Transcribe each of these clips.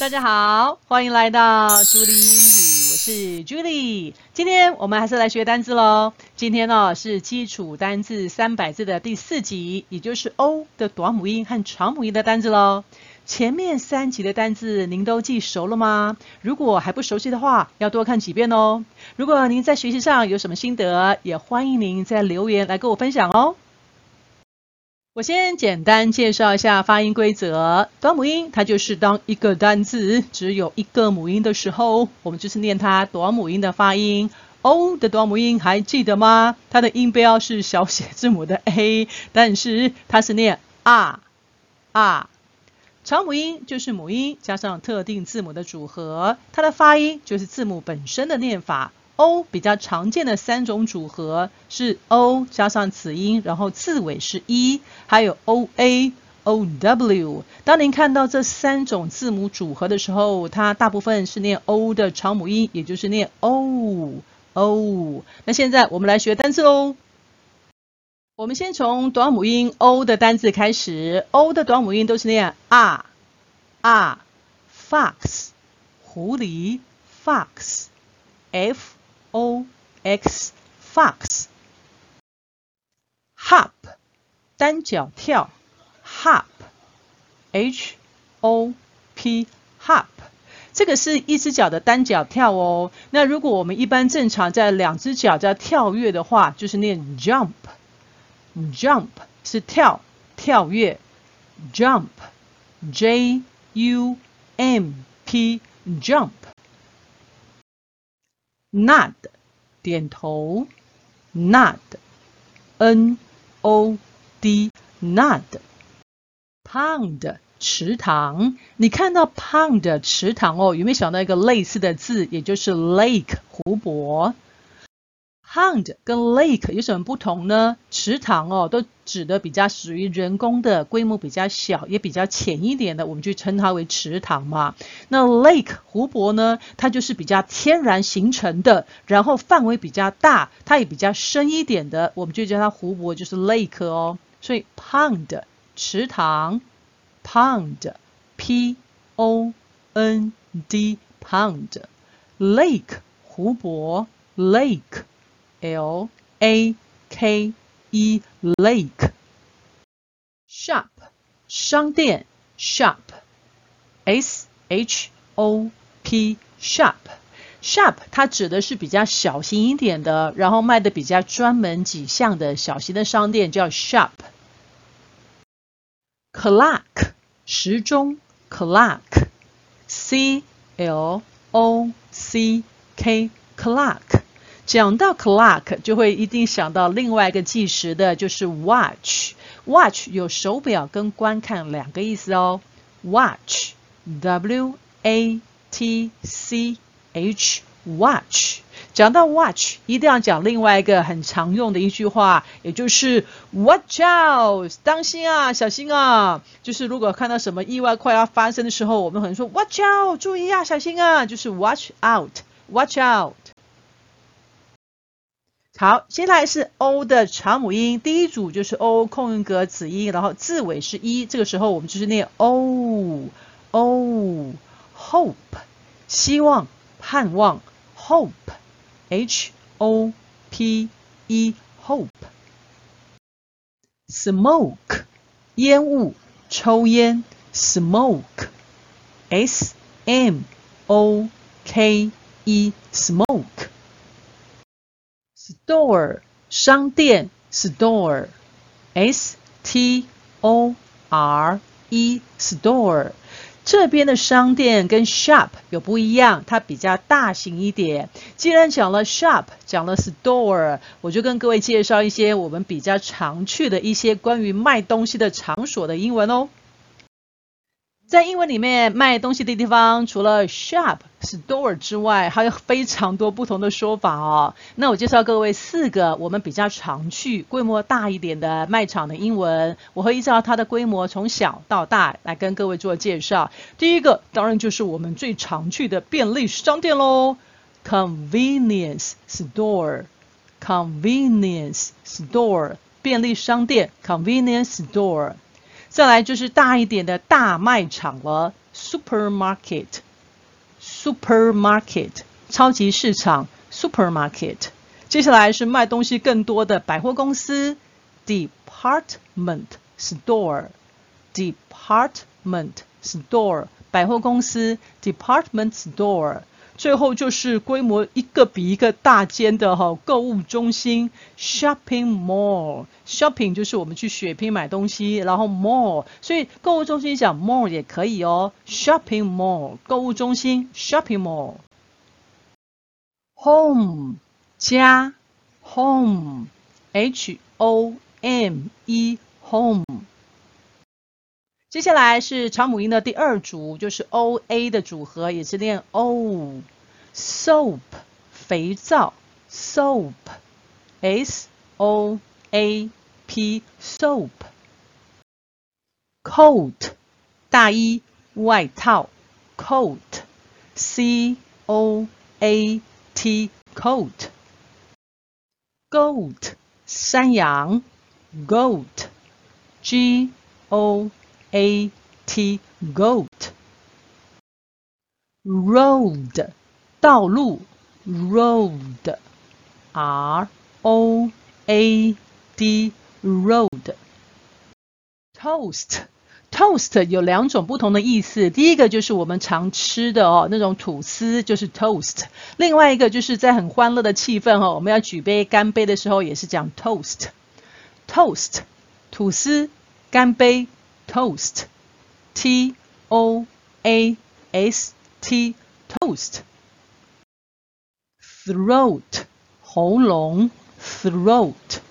大家好，欢迎来到朱莉英语，我是朱莉。今天我们还是来学单字喽。今天呢是基础单字三百字的第四集，也就是 O 的短母音和长母音的单字喽。前面三集的单字您都记熟了吗？如果还不熟悉的话，要多看几遍哦。如果您在学习上有什么心得，也欢迎您在留言来跟我分享哦。我先简单介绍一下发音规则。短母音它就是当一个单字只有一个母音的时候，我们就是念它短母音的发音。O 的短母音还记得吗？它的音标是小写字母的 A，但是它是念啊啊。长母音就是母音加上特定字母的组合，它的发音就是字母本身的念法。O 比较常见的三种组合是 O 加上子音，然后字尾是 E，还有 OA、OW。当您看到这三种字母组合的时候，它大部分是念 O 的长母音，也就是念 O O。那现在我们来学单词喽。我们先从短母音 O 的单字开始，O 的短母音都是念啊啊，fox 狐狸，fox，F。O X fox hop 单脚跳 hop H O P hop 这个是一只脚的单脚跳哦。那如果我们一般正常在两只脚在跳跃的话，就是念 jump jump 是跳跳跃。Jump J U M P jump nod 点头，nod，n o d nod。pond 池塘，你看到 pond 池塘哦，有没有想到一个类似的字，也就是 lake 湖泊 Pound 跟 lake 有什么不同呢？池塘哦，都指的比较属于人工的，规模比较小，也比较浅一点的，我们就称它为池塘嘛。那 lake 湖泊呢，它就是比较天然形成的，然后范围比较大，它也比较深一点的，我们就叫它湖泊，就是 lake 哦。所以 Pound 池塘，pond p o n d Pound Lake 湖泊 lake。L A K E lake shop 商店 shop S H O P shop shop 它指的是比较小型一点的，然后卖的比较专门几项的小型的商店叫 shop clock 时钟 clock C L O C K clock 讲到 clock，就会一定想到另外一个计时的，就是 watch。watch 有手表跟观看两个意思哦。watch，W A T C H，watch。讲到 watch，一定要讲另外一个很常用的一句话，也就是 watch out，当心啊，小心啊。就是如果看到什么意外快要发生的时候，我们可能说 watch out，注意啊，小心啊，就是 watch out，watch out。好，接下来是 O 的长母音，第一组就是 O 空音格子音，然后字尾是 E，这个时候我们就是念 O O Hope，希望、盼望，Hope H O P E Hope Smoke 烟雾、抽烟，Smoke S M O K E Smoke Store 商店，Store，S T O R E Store，这边的商店跟 shop 有不一样，它比较大型一点。既然讲了 shop，讲了 store，我就跟各位介绍一些我们比较常去的一些关于卖东西的场所的英文哦。在英文里面卖东西的地方，除了 shop、store 之外，还有非常多不同的说法哦。那我介绍各位四个我们比较常去、规模大一点的卖场的英文，我会依照它的规模从小到大来跟各位做介绍。第一个当然就是我们最常去的便利商店喽，convenience store，convenience store，便利商店，convenience store。再来就是大一点的大卖场了，supermarket，supermarket，超级市场，supermarket。接下来是卖东西更多的百货公司，department store，department store，百货公司，department store。最后就是规模一个比一个大间的哈购物中心，shopping mall，shopping 就是我们去血拼买东西，然后 mall，所以购物中心讲 mall 也可以哦，shopping mall 购物中心，shopping mall，home 家，home，h o m e home。接下来是长母音的第二组，就是 o a 的组合，也是念 o，soap 肥皂，soap，s o a p soap，coat 大衣外套，coat，c o a t coat，goat 山羊，goat，g o a t goat road 道路。Road r o a d road toast toast 有两种不同的意思，第一个就是我们常吃的哦，那种吐司就是 toast，另外一个就是在很欢乐的气氛哦，我们要举杯干杯的时候也是讲 toast toast 吐司干杯。toast, t o a s t, toast. throat, 喉咙 throat,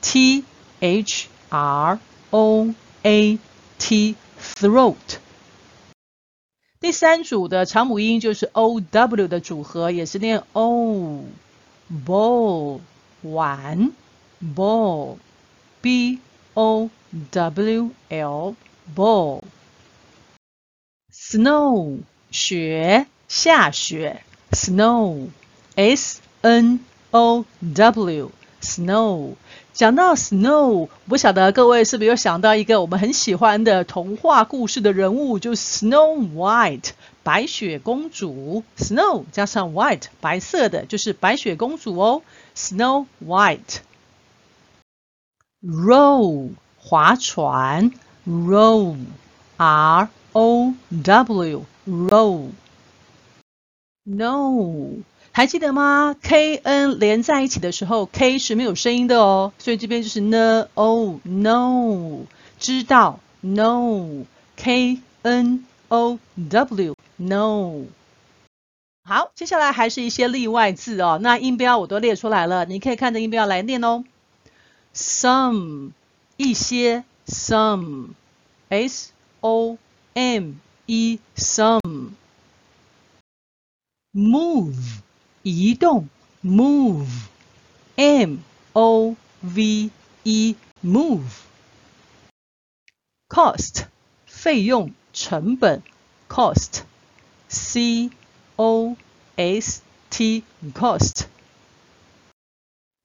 t h r o a t, throat. 第三组的长母音就是 o w 的组合，也是念 o, bowl, 碗 bowl, b o W L ball snow 雪下雪 snow S N O W snow 讲到 snow，不晓得各位是不是有想到一个我们很喜欢的童话故事的人物，就是 Snow White 白雪公主。Snow 加上 White 白色的就是白雪公主哦。Snow White row 划船，row，r o w，row，no，还记得吗？k n 连在一起的时候，k 是没有声音的哦，所以这边就是 n o no，知道 no，k n o w no。好，接下来还是一些例外字哦，那音标我都列出来了，你可以看着音标来念哦 ，some。一些 some，s o m e some move 移动 move，m o v e move cost 费用成本 cost，c o s t cost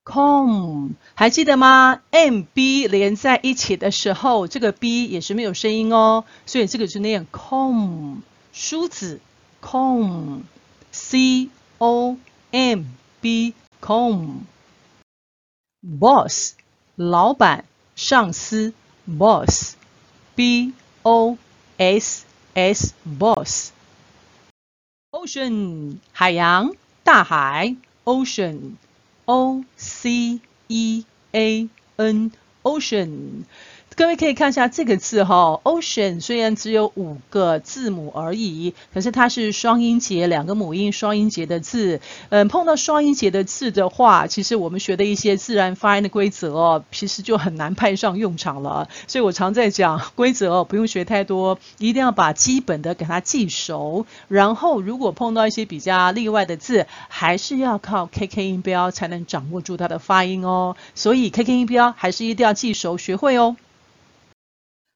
comb 还记得吗？M B 连在一起的时候，这个 B 也是没有声音哦，所以这个是念 comb 梳子 comb，C O M B comb boss 老板上司 boss，B O S S boss ocean 海洋大海 ocean。O C E A N Ocean，各位可以看一下这个字哈，Ocean 虽然只有五个字母而已，可是它是双音节，两个母音双音节的字。嗯，碰到双音节的字的话，其实我们学的一些自然发音的规则哦，其实就很难派上用场了。所以我常在讲规则哦，不用学太多，一定要把基本的给它记熟。然后如果碰到一些比较例外的字，还是要靠 KK 音标才能掌握住它的发音哦。所以 KK 音标还是一定要记熟学会哦。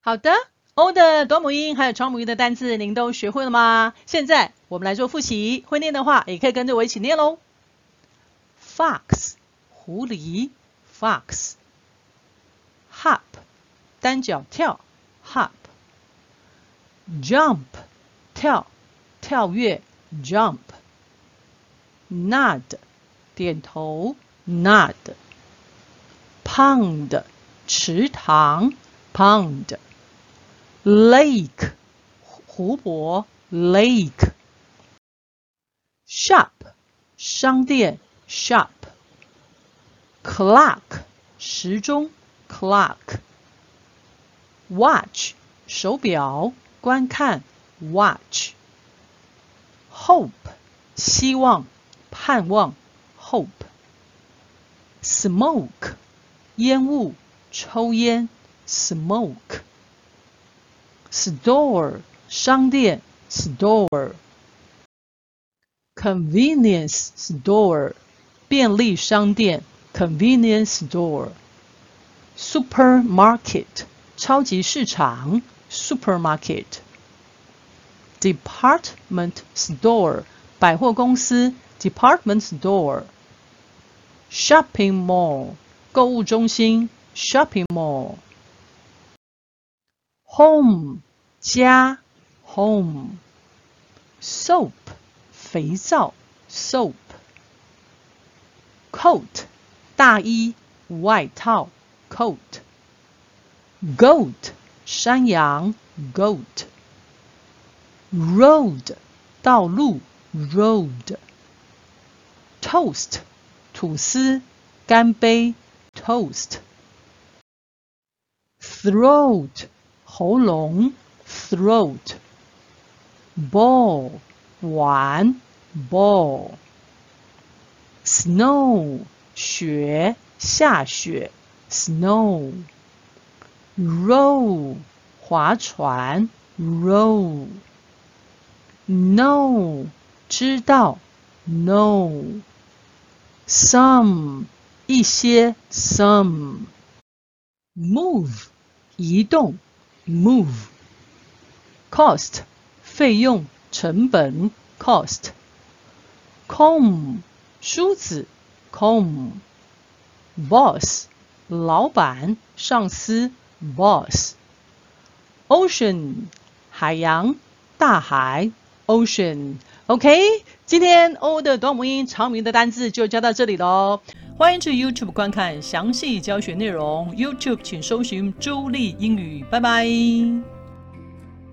好的，O 的短母音还有长母音的单字，您都学会了吗？现在我们来做复习，会念的话也可以跟着我一起念喽。Fox，狐狸，Fox。Hop，单脚跳 hop，jump，跳，跳跃，jump，nod，点头，nod，pond，池塘 pond ，pond，lake，湖泊，lake，shop，商店，shop，clock，时钟，clock，watch，手表，观看，watch，hope，希望，盼望，hope，smoke，烟雾，抽烟 ，smoke，store，商店，store，convenience store，便利商店。Convenience store, supermarket, 超级市场，supermarket, department store, 百货公司，department store, shopping mall, 购物中心，shopping mall, home, 家，home, soap, 肥皂，soap, coat, 大衣、外套，coat；goat，山羊；goat；road，道路；road；toast，吐司、干杯；toast；throat， 喉咙；throat；ball，碗；ball；snow。雪，下雪，snow；row，划船，row；know，知道，know；some，一些，some；move，移动 ，move；cost，费用，成本，cost；comb，梳子。comb，boss，老板、上司，boss，ocean，海洋、大海，ocean，OK，今天 O 的短母音长名的单字就教到这里喽。 欢迎去 YouTube 观看详细教学内容，YouTube 请搜寻“朱莉英语”，拜拜。